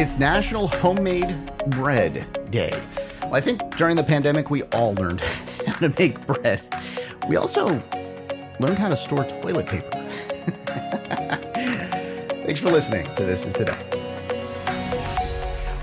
It's National Homemade Bread Day. Well, I think during the pandemic, we all learned how to make bread. We also learned how to store toilet paper. Thanks for listening to This Is Today.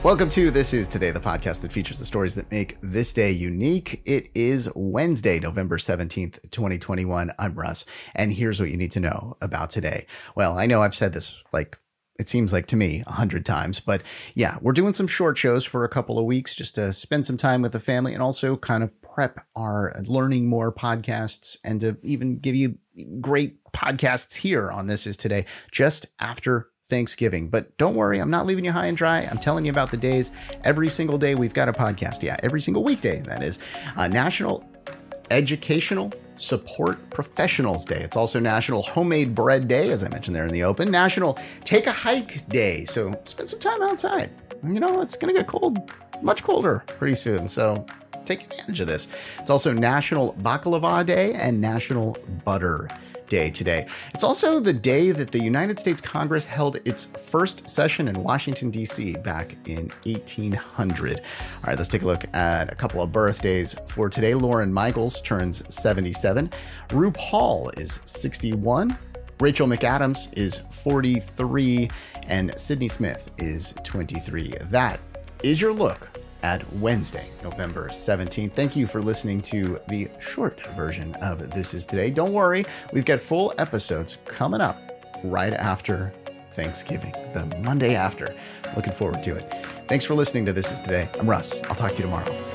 Welcome to This Is Today, the podcast that features the stories that make this day unique. It is Wednesday, November 17th, 2021. I'm Russ, and here's what you need to know about today. Well, I know I've said this like it seems like to me a hundred times. But yeah, we're doing some short shows for a couple of weeks just to spend some time with the family and also kind of prep our learning more podcasts and to even give you great podcasts here on This Is Today just after Thanksgiving. But don't worry, I'm not leaving you high and dry. I'm telling you about the days. Every single day we've got a podcast. Yeah, every single weekday, that is. Uh, National Educational Support Professionals Day. It's also National Homemade Bread Day, as I mentioned there in the open. National Take a Hike Day. So spend some time outside. You know, it's going to get cold, much colder pretty soon. So take advantage of this. It's also National Baklava Day and National Butter Day today. It's also the day that the United States Congress held its first session in Washington, D.C. back in 1800. All right, let's take a look at a couple of birthdays for today. Lorne Michaels turns 77, RuPaul is 61. Rachel McAdams is 43 and Sydney Smith is 23. That is your look at Wednesday, November 17th. Thank you for listening to the short version of This Is Today. Don't worry, we've got full episodes coming up right after Thanksgiving, the Monday after. Looking forward to it. Thanks for listening to This Is Today. I'm Russ. I'll talk to you tomorrow.